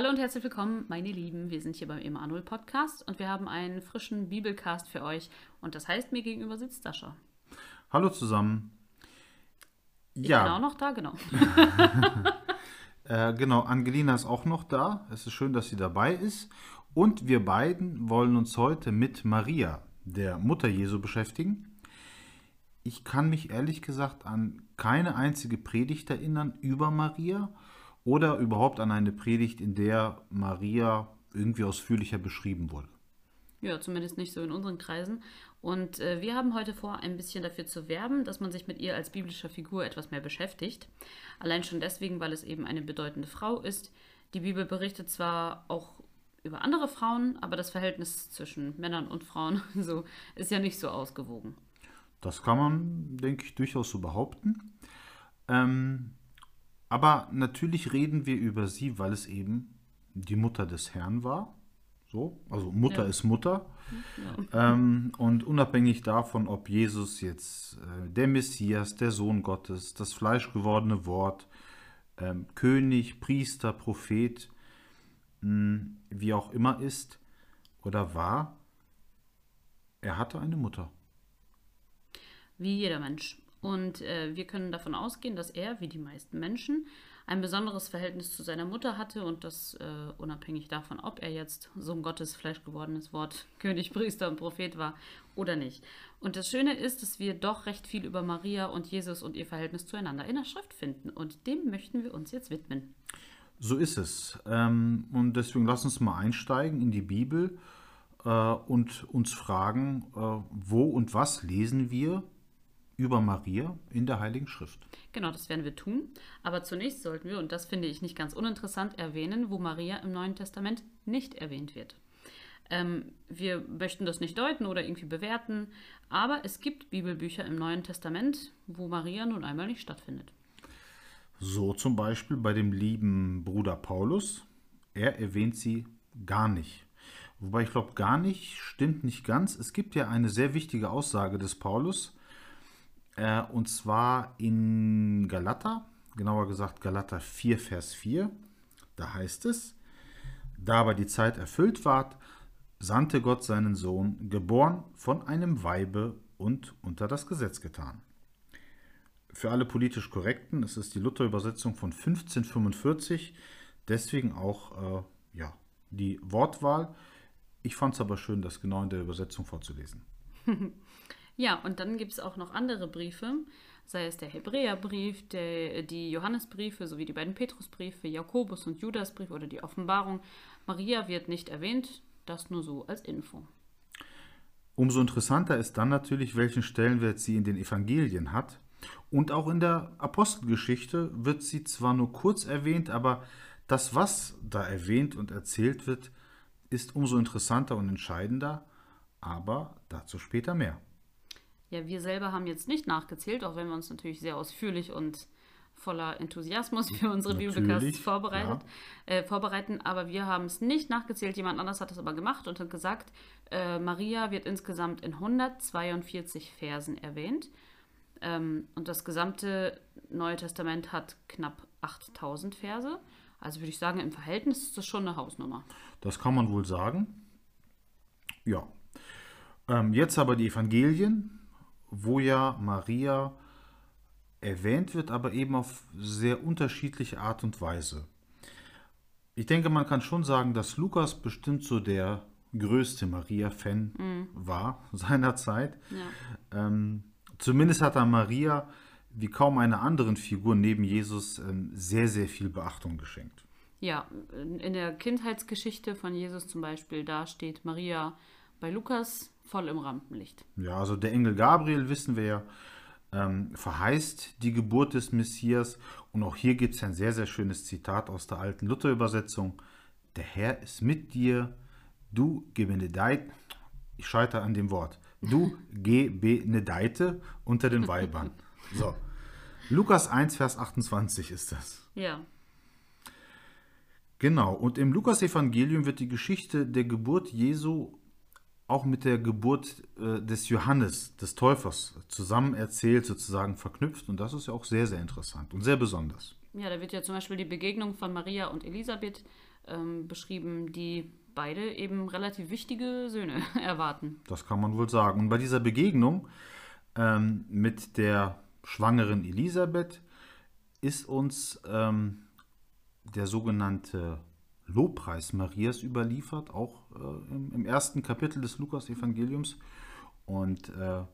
Hallo und herzlich willkommen, meine Lieben. Wir sind hier beim Emanuel Podcast und wir haben einen frischen Bibelcast für euch. Und das heißt, mir gegenüber sitzt Sascha. Hallo zusammen. Ich bin auch noch da, genau. äh, genau, Angelina ist auch noch da. Es ist schön, dass sie dabei ist. Und wir beiden wollen uns heute mit Maria, der Mutter Jesu, beschäftigen. Ich kann mich ehrlich gesagt an keine einzige Predigt erinnern über Maria oder überhaupt an eine Predigt, in der Maria irgendwie ausführlicher beschrieben wurde. Ja, zumindest nicht so in unseren Kreisen. Und äh, wir haben heute vor, ein bisschen dafür zu werben, dass man sich mit ihr als biblischer Figur etwas mehr beschäftigt. Allein schon deswegen, weil es eben eine bedeutende Frau ist. Die Bibel berichtet zwar auch über andere Frauen, aber das Verhältnis zwischen Männern und Frauen so ist ja nicht so ausgewogen. Das kann man, denke ich, durchaus so behaupten. Ähm, aber natürlich reden wir über sie, weil es eben die Mutter des Herrn war. So, also Mutter ja. ist Mutter. Ja. Ähm, und unabhängig davon, ob Jesus jetzt äh, der Messias, der Sohn Gottes, das fleischgewordene Wort, ähm, König, Priester, Prophet, mh, hm, wie auch immer ist oder war, er hatte eine Mutter. Wie jeder Mensch. Und äh, wir können davon ausgehen, dass er, wie die meisten Menschen, ein besonderes Verhältnis zu seiner Mutter hatte und das äh, unabhängig davon, ob er jetzt Sohn Gottes, Fleisch gewordenes Wort, König, Priester und Prophet war oder nicht. Und das Schöne ist, dass wir doch recht viel über Maria und Jesus und ihr Verhältnis zueinander in der Schrift finden. Und dem möchten wir uns jetzt widmen. So ist es. Ähm, und deswegen lass uns mal einsteigen in die Bibel äh, und uns fragen, äh, wo und was lesen wir über Maria in der Heiligen Schrift. Genau, das werden wir tun. Aber zunächst sollten wir, und das finde ich nicht ganz uninteressant, erwähnen, wo Maria im Neuen Testament nicht erwähnt wird. Ähm, wir möchten das nicht deuten oder irgendwie bewerten, aber es gibt Bibelbücher im Neuen Testament, wo Maria nun einmal nicht stattfindet. So zum Beispiel bei dem lieben Bruder Paulus. Er erwähnt sie gar nicht. Wobei ich glaube, gar nicht stimmt nicht ganz. Es gibt ja eine sehr wichtige Aussage des Paulus, äh, und zwar in Galater, genauer gesagt Galater 4, Vers 4. Da heißt es, da aber die Zeit erfüllt ward, sandte Gott seinen Sohn, geboren von einem Weibe und unter das Gesetz getan. Für alle politisch Korrekten, es ist die Luther-Übersetzung von 1545, deswegen auch äh, ja, die Wortwahl. Ich fand es aber schön, das genau in der Übersetzung vorzulesen. Ja, und dann gibt es auch noch andere Briefe, sei es der Hebräerbrief, der, die Johannesbriefe sowie die beiden Petrusbriefe, Jakobus und Judasbrief oder die Offenbarung. Maria wird nicht erwähnt, das nur so als Info. Umso interessanter ist dann natürlich, welchen Stellenwert sie in den Evangelien hat. Und auch in der Apostelgeschichte wird sie zwar nur kurz erwähnt, aber das, was da erwähnt und erzählt wird, ist umso interessanter und entscheidender. Aber dazu später mehr. Ja, wir selber haben jetzt nicht nachgezählt, auch wenn wir uns natürlich sehr ausführlich und voller Enthusiasmus für unsere Bibelcasts vorbereitet, ja. äh, vorbereiten. Aber wir haben es nicht nachgezählt. Jemand anders hat es aber gemacht und hat gesagt, äh, Maria wird insgesamt in 142 Versen erwähnt. Ähm, und das gesamte Neue Testament hat knapp 8000 Verse. Also würde ich sagen, im Verhältnis ist das schon eine Hausnummer. Das kann man wohl sagen. Ja. Ähm, jetzt aber die Evangelien wo ja Maria erwähnt wird, aber eben auf sehr unterschiedliche Art und Weise. Ich denke, man kann schon sagen, dass Lukas bestimmt so der größte Maria-Fan mhm. war seinerzeit. Ja. Ähm, zumindest hat er Maria wie kaum einer anderen Figur neben Jesus ähm, sehr, sehr viel Beachtung geschenkt. Ja, in der Kindheitsgeschichte von Jesus zum Beispiel, da steht Maria bei Lukas voll im Rampenlicht. Ja, also der Engel Gabriel, wissen wir ja, ähm, verheißt die Geburt des Messias. Und auch hier gibt es ein sehr, sehr schönes Zitat aus der alten Luther-Übersetzung. Der Herr ist mit dir, du gebenedeit, ich scheitere an dem Wort, du gebenedeite unter den Weibern. So. Lukas 1, Vers 28 ist das. Ja. Genau, und im Lukas-Evangelium wird die Geschichte der Geburt Jesu auch mit der Geburt äh, des Johannes, des Täufers, zusammen erzählt, sozusagen verknüpft. Und das ist ja auch sehr, sehr interessant und sehr besonders. Ja, da wird ja zum Beispiel die Begegnung von Maria und Elisabeth ähm, beschrieben, die beide eben relativ wichtige Söhne erwarten. Das kann man wohl sagen. Und bei dieser Begegnung ähm, mit der schwangeren Elisabeth ist uns ähm, der sogenannte Lobpreis Marias überliefert, auch äh, im, im, ersten Kapitel des Lukas-Evangeliums. Und äh,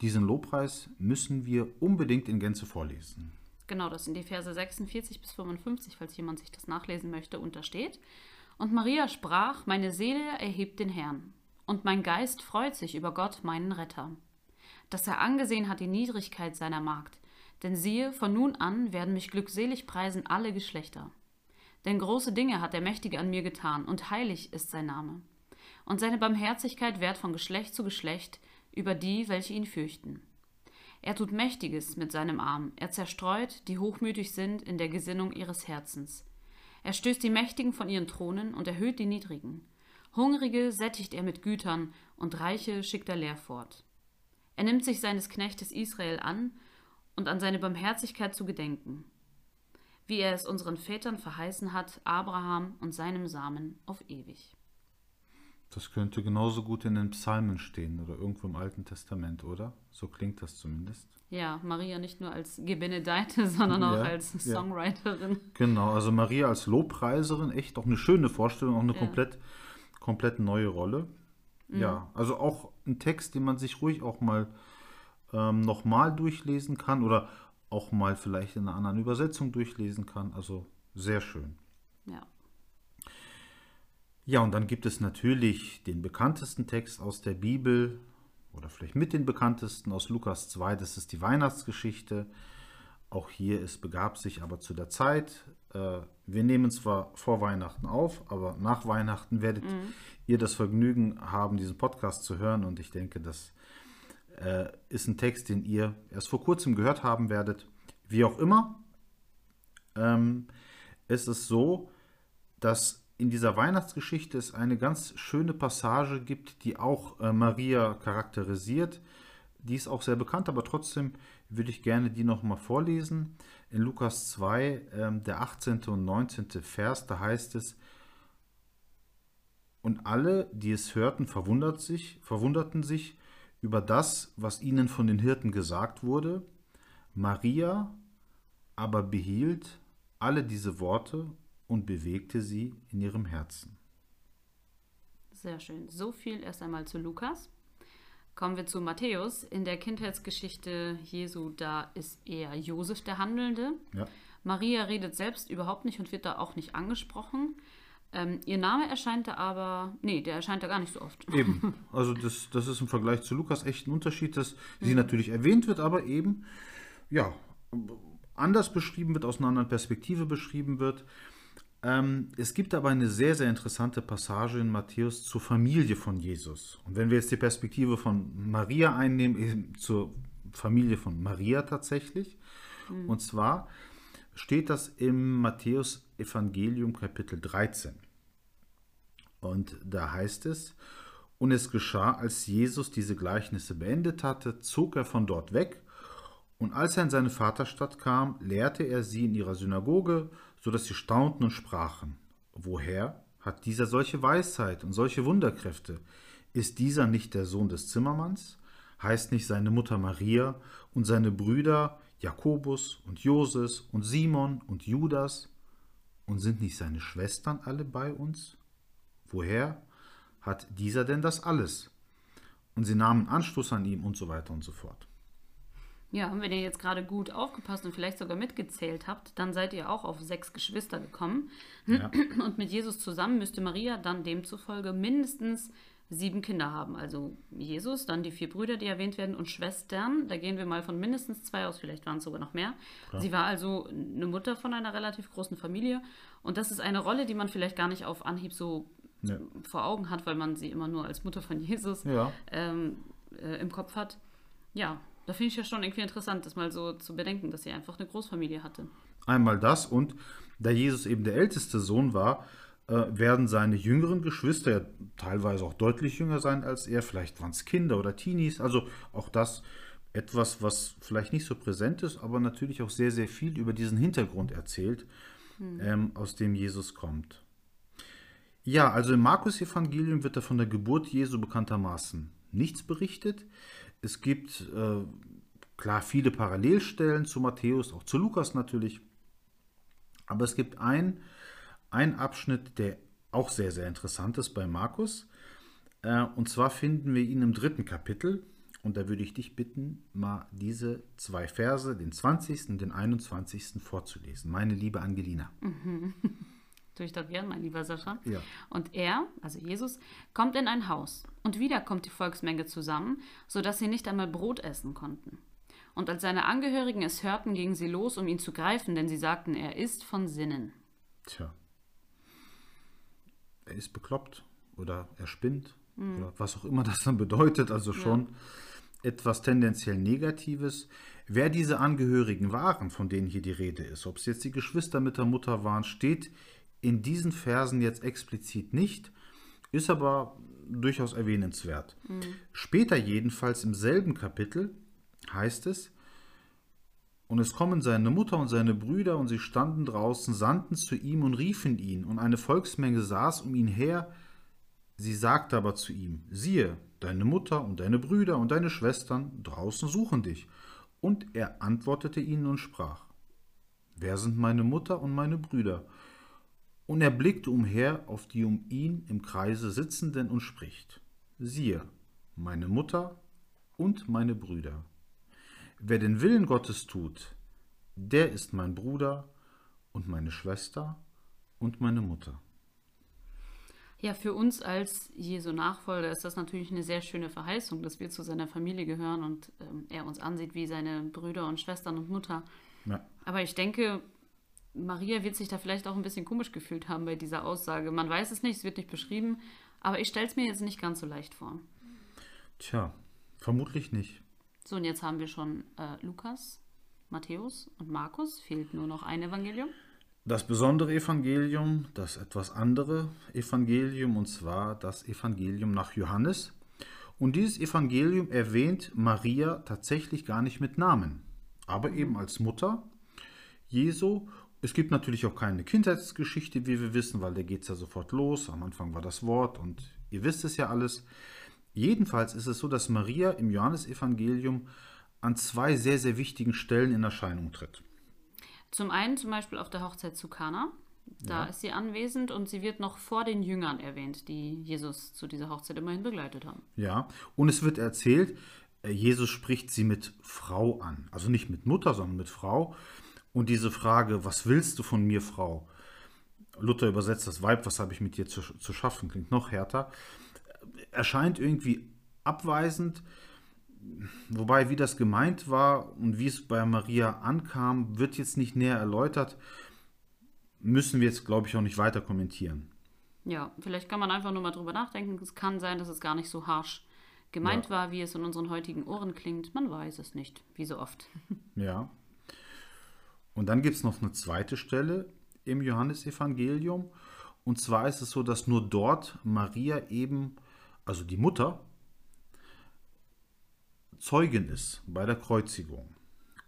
diesen Lobpreis müssen wir unbedingt in Gänze vorlesen. Genau, das sind die Verse 46 bis 55, falls jemand sich das nachlesen möchte, untersteht. Und Maria sprach, meine Seele erhebt den Herrn, und mein Geist freut sich über Gott, meinen Retter, dass er angesehen hat die Niedrigkeit seiner Magd. Denn siehe, von nun an werden mich glückselig preisen alle Geschlechter. Denn große Dinge hat der Mächtige an mir getan, und heilig ist sein Name. Und seine Barmherzigkeit währt von Geschlecht zu Geschlecht über die, welche ihn fürchten. Er tut Mächtiges mit seinem Arm, er zerstreut, die hochmütig sind in der Gesinnung ihres Herzens. Er stößt die Mächtigen von ihren Thronen und erhöht die Niedrigen. Hungrige sättigt er mit Gütern und Reiche schickt er leer fort. Er nimmt sich seines Knechtes Israel an und an seine Barmherzigkeit zu gedenken, wie er es unseren Vätern verheißen hat, Abraham und seinem Samen auf ewig. Das könnte genauso gut in den Psalmen stehen oder irgendwo im Alten Testament, oder? So klingt das zumindest. Ja, Maria nicht nur als Gebenedeite, sondern auch ja, als Songwriterin. Ja. Genau, also Maria als Lobpreiserin, echt auch eine schöne Vorstellung, auch eine ja. komplett, komplett neue Rolle. Mhm. Ja, also auch ein Text, den man sich ruhig auch mal ähm, nochmal durchlesen kann oder auch mal vielleicht in einer anderen Übersetzung durchlesen kann. Also sehr schön. Ja. Ja, und dann gibt es natürlich den bekanntesten Text aus der Bibel, oder vielleicht mit den bekanntesten aus Lukas 2, das ist die Weihnachtsgeschichte. Auch hier, es begab sich aber zu der Zeit. Äh, wir nehmen zwar vor Weihnachten auf, aber nach Weihnachten werdet mhm. ihr das Vergnügen haben, diesen Podcast zu hören. Und ich denke, das äh, ist ein Text, den ihr erst vor kurzem gehört haben werdet. Wie auch immer, ähm, es ist so, dass in dieser Weihnachtsgeschichte es eine ganz schöne Passage gibt, die auch äh, Maria charakterisiert. Die ist auch sehr bekannt, aber trotzdem würde ich gerne die nochmal vorlesen. In Lukas 2, äh, der 18. und 19. Vers, da heißt es, und alle, die es hörten, verwundert sich, verwunderten sich über das, was ihnen von den Hirten gesagt wurde. Maria aber behielt alle diese Worte und bewegte sie in ihrem Herzen. Sehr schön. So viel erst einmal zu Lukas. Kommen wir zu Matthäus. In der Kindheitsgeschichte Jesu, da ist eher Josef der Handelnde. Ja. Maria redet selbst überhaupt nicht und wird da auch nicht angesprochen. Ähm, ihr Name erscheint da aber, nee, der erscheint da gar nicht so oft. Eben, also das, das ist im Vergleich zu Lukas echt ein Unterschied, dass mhm. sie natürlich erwähnt wird, aber eben, ja, anders beschrieben wird, aus einer anderen Perspektive beschrieben wird. Ähm, es gibt aber eine sehr, sehr interessante Passage in Matthäus zur Familie von Jesus. Und wenn wir jetzt die Perspektive von Maria einnehmen, zur Familie von Maria tatsächlich. Mhm. Und zwar steht das im Matthäus Evangelium Kapitel 13. Und da heißt es, und es geschah, als Jesus diese Gleichnisse beendet hatte, zog er von dort weg, und als er in seine Vaterstadt kam, lehrte er sie in ihrer Synagoge, so dass sie staunten und sprachen, woher hat dieser solche Weisheit und solche Wunderkräfte? Ist dieser nicht der Sohn des Zimmermanns? Heißt nicht seine Mutter Maria und seine Brüder Jakobus und Joses und Simon und Judas? Und sind nicht seine Schwestern alle bei uns? Woher hat dieser denn das alles? Und sie nahmen Anstoß an ihm und so weiter und so fort. Ja, und wenn ihr jetzt gerade gut aufgepasst und vielleicht sogar mitgezählt habt, dann seid ihr auch auf sechs Geschwister gekommen. Ja. Und mit Jesus zusammen müsste Maria dann demzufolge mindestens sieben Kinder haben. Also Jesus, dann die vier Brüder, die erwähnt werden, und Schwestern. Da gehen wir mal von mindestens zwei aus, vielleicht waren es sogar noch mehr. Klar. Sie war also eine Mutter von einer relativ großen Familie. Und das ist eine Rolle, die man vielleicht gar nicht auf Anhieb so ja. vor Augen hat, weil man sie immer nur als Mutter von Jesus ja. ähm, äh, im Kopf hat. Ja, da finde ich ja schon irgendwie interessant, das mal so zu bedenken, dass sie einfach eine Großfamilie hatte. Einmal das und da Jesus eben der älteste Sohn war, äh, werden seine jüngeren Geschwister ja teilweise auch deutlich jünger sein als er. Vielleicht waren es Kinder oder Teenies. Also auch das etwas, was vielleicht nicht so präsent ist, aber natürlich auch sehr, sehr viel über diesen Hintergrund erzählt, hm. ähm, aus dem Jesus kommt. Ja, also im Markus-Evangelium wird da von der Geburt Jesu bekanntermaßen nichts berichtet. Es gibt äh, klar viele Parallelstellen zu Matthäus, auch zu Lukas natürlich. Aber es gibt ein, ein Abschnitt, der auch sehr, sehr interessant ist bei Markus. Äh, und zwar finden wir ihn im dritten Kapitel. Und da würde ich dich bitten, mal diese zwei Verse, den 20. und den 21. vorzulesen. Meine liebe Angelina. Mhm. Tue ich das gern, mein lieber Sascha. Ja. Und er, also Jesus, kommt in ein Haus. Und wieder kommt die Volksmenge zusammen, sodass sie nicht einmal Brot essen konnten. Und als seine Angehörigen es hörten, gingen sie los, um ihn zu greifen, denn sie sagten, er ist von Sinnen. Tja. Er ist bekloppt oder er spinnt mhm. oder was auch immer das dann bedeutet, also schon ja. etwas tendenziell Negatives. Wer diese Angehörigen waren, von denen hier die Rede ist, ob es jetzt die Geschwister mit der Mutter waren, steht in diesen Versen jetzt explizit nicht, ist aber durchaus erwähnenswert. Mhm. Später jedenfalls im selben Kapitel heißt es, und es kommen seine Mutter und seine Brüder, und sie standen draußen, sandten zu ihm und riefen ihn, und eine Volksmenge saß um ihn her. Sie sagte aber zu ihm, siehe, deine Mutter und deine Brüder und deine Schwestern draußen suchen dich. Und er antwortete ihnen und sprach, Wer sind meine Mutter und meine Brüder? Und er blickte umher auf die um ihn im Kreise sitzenden und spricht, siehe, meine Mutter und meine Brüder. Wer den Willen Gottes tut, der ist mein Bruder und meine Schwester und meine Mutter. Ja, für uns als Jesu Nachfolger ist das natürlich eine sehr schöne Verheißung, dass wir zu seiner Familie gehören und ähm, er uns ansieht wie seine Brüder und Schwestern und Mutter. Ja. Aber ich denke, Maria wird sich da vielleicht auch ein bisschen komisch gefühlt haben bei dieser Aussage. Man weiß es nicht, es wird nicht beschrieben, aber ich stelle es mir jetzt nicht ganz so leicht vor. Tja, vermutlich nicht. So, und jetzt haben wir schon äh, Lukas, Matthäus und Markus. Fehlt nur noch ein Evangelium. Das besondere Evangelium, das etwas andere Evangelium, und zwar das Evangelium nach Johannes. Und dieses Evangelium erwähnt Maria tatsächlich gar nicht mit Namen, aber mhm. eben als Mutter Jesu. Es gibt natürlich auch keine Kindheitsgeschichte, wie wir wissen, weil da geht es ja sofort los. Am Anfang war das Wort und ihr wisst es ja alles. Jedenfalls ist es so, dass Maria im Johannesevangelium an zwei sehr, sehr wichtigen Stellen in Erscheinung tritt. Zum einen zum Beispiel auf der Hochzeit zu Kana. Da ja. ist sie anwesend und sie wird noch vor den Jüngern erwähnt, die Jesus zu dieser Hochzeit immerhin begleitet haben. Ja, und es wird erzählt, äh, Jesus spricht sie mit Frau an. Also nicht mit Mutter, sondern mit Frau. Und diese Frage, was willst du von mir, Frau? Luther übersetzt das Weib, was habe ich mit dir zu, zu schaffen, klingt noch härter erscheint irgendwie abweisend. Wobei, wie das gemeint war und wie es bei Maria ankam, wird jetzt nicht näher erläutert. Müssen wir jetzt, glaube ich, auch nicht weiter kommentieren. Ja, vielleicht kann man einfach nur mal drüber nachdenken. Es kann sein, dass es gar nicht so harsch gemeint ja. war, wie es in unseren heutigen Ohren klingt. Man weiß es nicht, wie so oft. Ja. Und dann gibt es noch eine zweite Stelle im Johannesevangelium. Und zwar ist es so, dass nur dort Maria eben also die Mutter, Zeugin ist bei der Kreuzigung.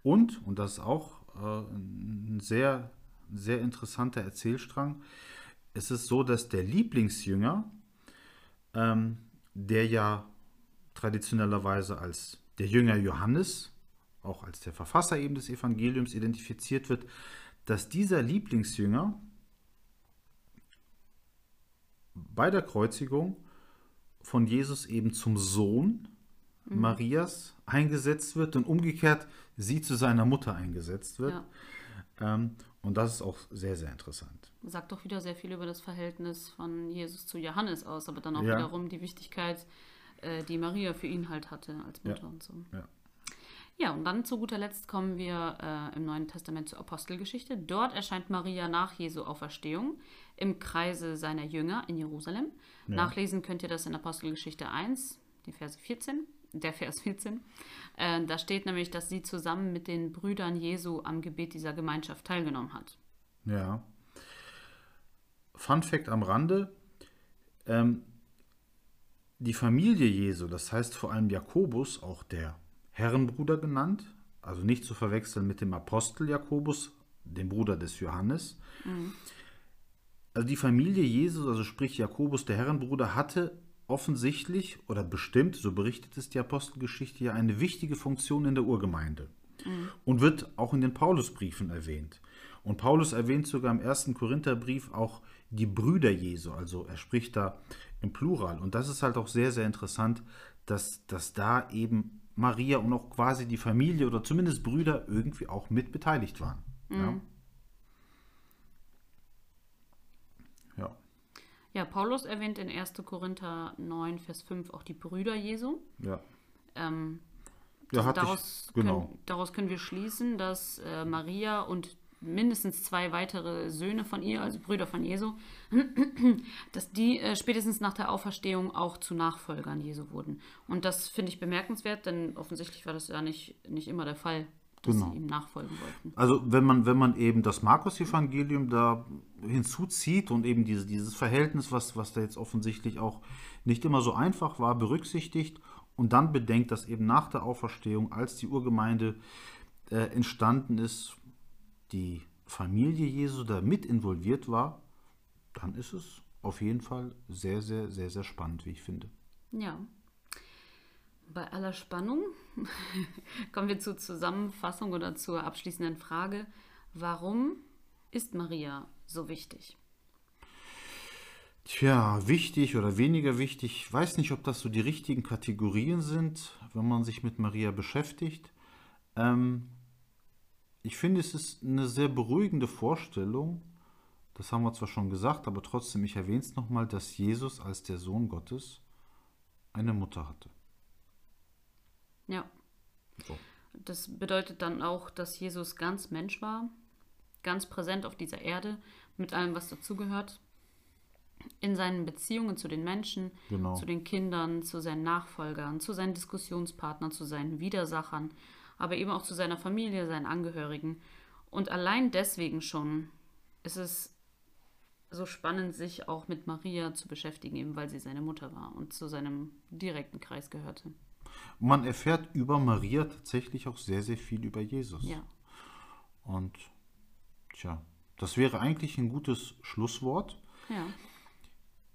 Und, und das ist auch äh, ein sehr, sehr interessanter Erzählstrang, es ist so, dass der Lieblingsjünger, ähm, der ja traditionellerweise als der Jünger Johannes, auch als der Verfasser eben des Evangeliums identifiziert wird, dass dieser Lieblingsjünger bei der Kreuzigung von Jesus eben zum Sohn mhm. Marias eingesetzt wird und umgekehrt sie zu seiner Mutter eingesetzt wird. Ja. Ähm, und das ist auch sehr, sehr interessant. Sagt doch wieder sehr viel über das Verhältnis von Jesus zu Johannes aus, aber dann auch ja. wiederum die Wichtigkeit, äh, die Maria für ihn halt hatte als Mutter ja. und so. Ja. Ja, und dann zu guter Letzt kommen wir äh, im Neuen Testament zur Apostelgeschichte. Dort erscheint Maria nach Jesu Auferstehung im Kreise seiner Jünger in Jerusalem. Ja. Nachlesen könnt ihr das in Apostelgeschichte 1, die Verse 14, der Vers 14. Äh, da steht nämlich, dass sie zusammen mit den Brüdern Jesu am Gebet dieser Gemeinschaft teilgenommen hat. Ja. Fun Fact am Rande: ähm, Die Familie Jesu, das heißt vor allem Jakobus, auch der Herrenbruder genannt, also nicht zu verwechseln mit dem Apostel Jakobus, dem Bruder des Johannes. Mhm. Also die Familie Jesus, also sprich Jakobus, der Herrenbruder, hatte offensichtlich oder bestimmt, so berichtet es die Apostelgeschichte ja, eine wichtige Funktion in der Urgemeinde mhm. und wird auch in den Paulusbriefen erwähnt. Und Paulus erwähnt sogar im ersten Korintherbrief auch die Brüder Jesu, also er spricht da im Plural. Und das ist halt auch sehr, sehr interessant, dass, dass da eben Maria und auch quasi die Familie oder zumindest Brüder irgendwie auch mit beteiligt waren. Mhm. Ja. ja. Ja, Paulus erwähnt in 1. Korinther 9, Vers 5 auch die Brüder Jesu. Ja. Ähm, ja daraus, ich, genau. können, daraus können wir schließen, dass äh, Maria und mindestens zwei weitere Söhne von ihr, also Brüder von Jesu, dass die äh, spätestens nach der Auferstehung auch zu Nachfolgern Jesu wurden. Und das finde ich bemerkenswert, denn offensichtlich war das ja nicht, nicht immer der Fall, dass genau. sie ihm nachfolgen wollten. Also wenn man, wenn man eben das Markus-Evangelium da hinzuzieht und eben diese, dieses Verhältnis, was, was da jetzt offensichtlich auch nicht immer so einfach war, berücksichtigt und dann bedenkt, dass eben nach der Auferstehung, als die Urgemeinde äh, entstanden ist, die Familie Jesu da mit involviert war, dann ist es auf jeden Fall sehr, sehr, sehr, sehr spannend, wie ich finde. Ja. Bei aller Spannung kommen wir zur Zusammenfassung oder zur abschließenden Frage. Warum ist Maria so wichtig? Tja, wichtig oder weniger wichtig, ich weiß nicht, ob das so die richtigen Kategorien sind, wenn man sich mit Maria beschäftigt. Ähm, ich finde, es ist eine sehr beruhigende Vorstellung, das haben wir zwar schon gesagt, aber trotzdem, ich erwähne es nochmal, dass Jesus als der Sohn Gottes eine Mutter hatte. Ja. So. Das bedeutet dann auch, dass Jesus ganz Mensch war, ganz präsent auf dieser Erde, mit allem, was dazugehört, in seinen Beziehungen zu den Menschen, genau. zu den Kindern, zu seinen Nachfolgern, zu seinen Diskussionspartnern, zu seinen Widersachern, aber eben auch zu seiner Familie, seinen Angehörigen. Und allein deswegen schon ist es so spannend, sich auch mit Maria zu beschäftigen, eben weil sie seine Mutter war und zu seinem direkten Kreis gehörte. Man erfährt über Maria tatsächlich auch sehr, sehr viel über Jesus. Ja. Und tja, das wäre eigentlich ein gutes Schlusswort. Ja.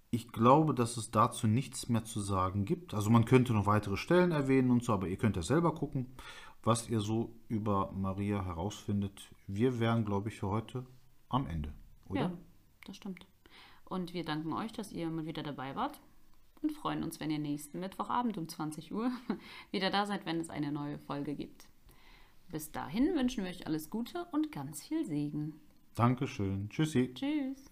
Ich glaube, dass es dazu nichts mehr zu sagen gibt. Also man könnte noch weitere Stellen erwähnen und so, aber ihr könnt ja selber gucken was ihr so über Maria herausfindet. Wir wären, glaube ich, für heute am Ende, oder? Ja, das stimmt. Und wir danken euch, dass ihr mal wieder dabei wart und freuen uns, wenn ihr nächsten Mittwochabend um 20 Uhr wieder da seid, wenn es eine neue Folge gibt. Bis dahin wünschen wir euch alles Gute und ganz viel Segen. Dankeschön. Tschüssi. Tschüss.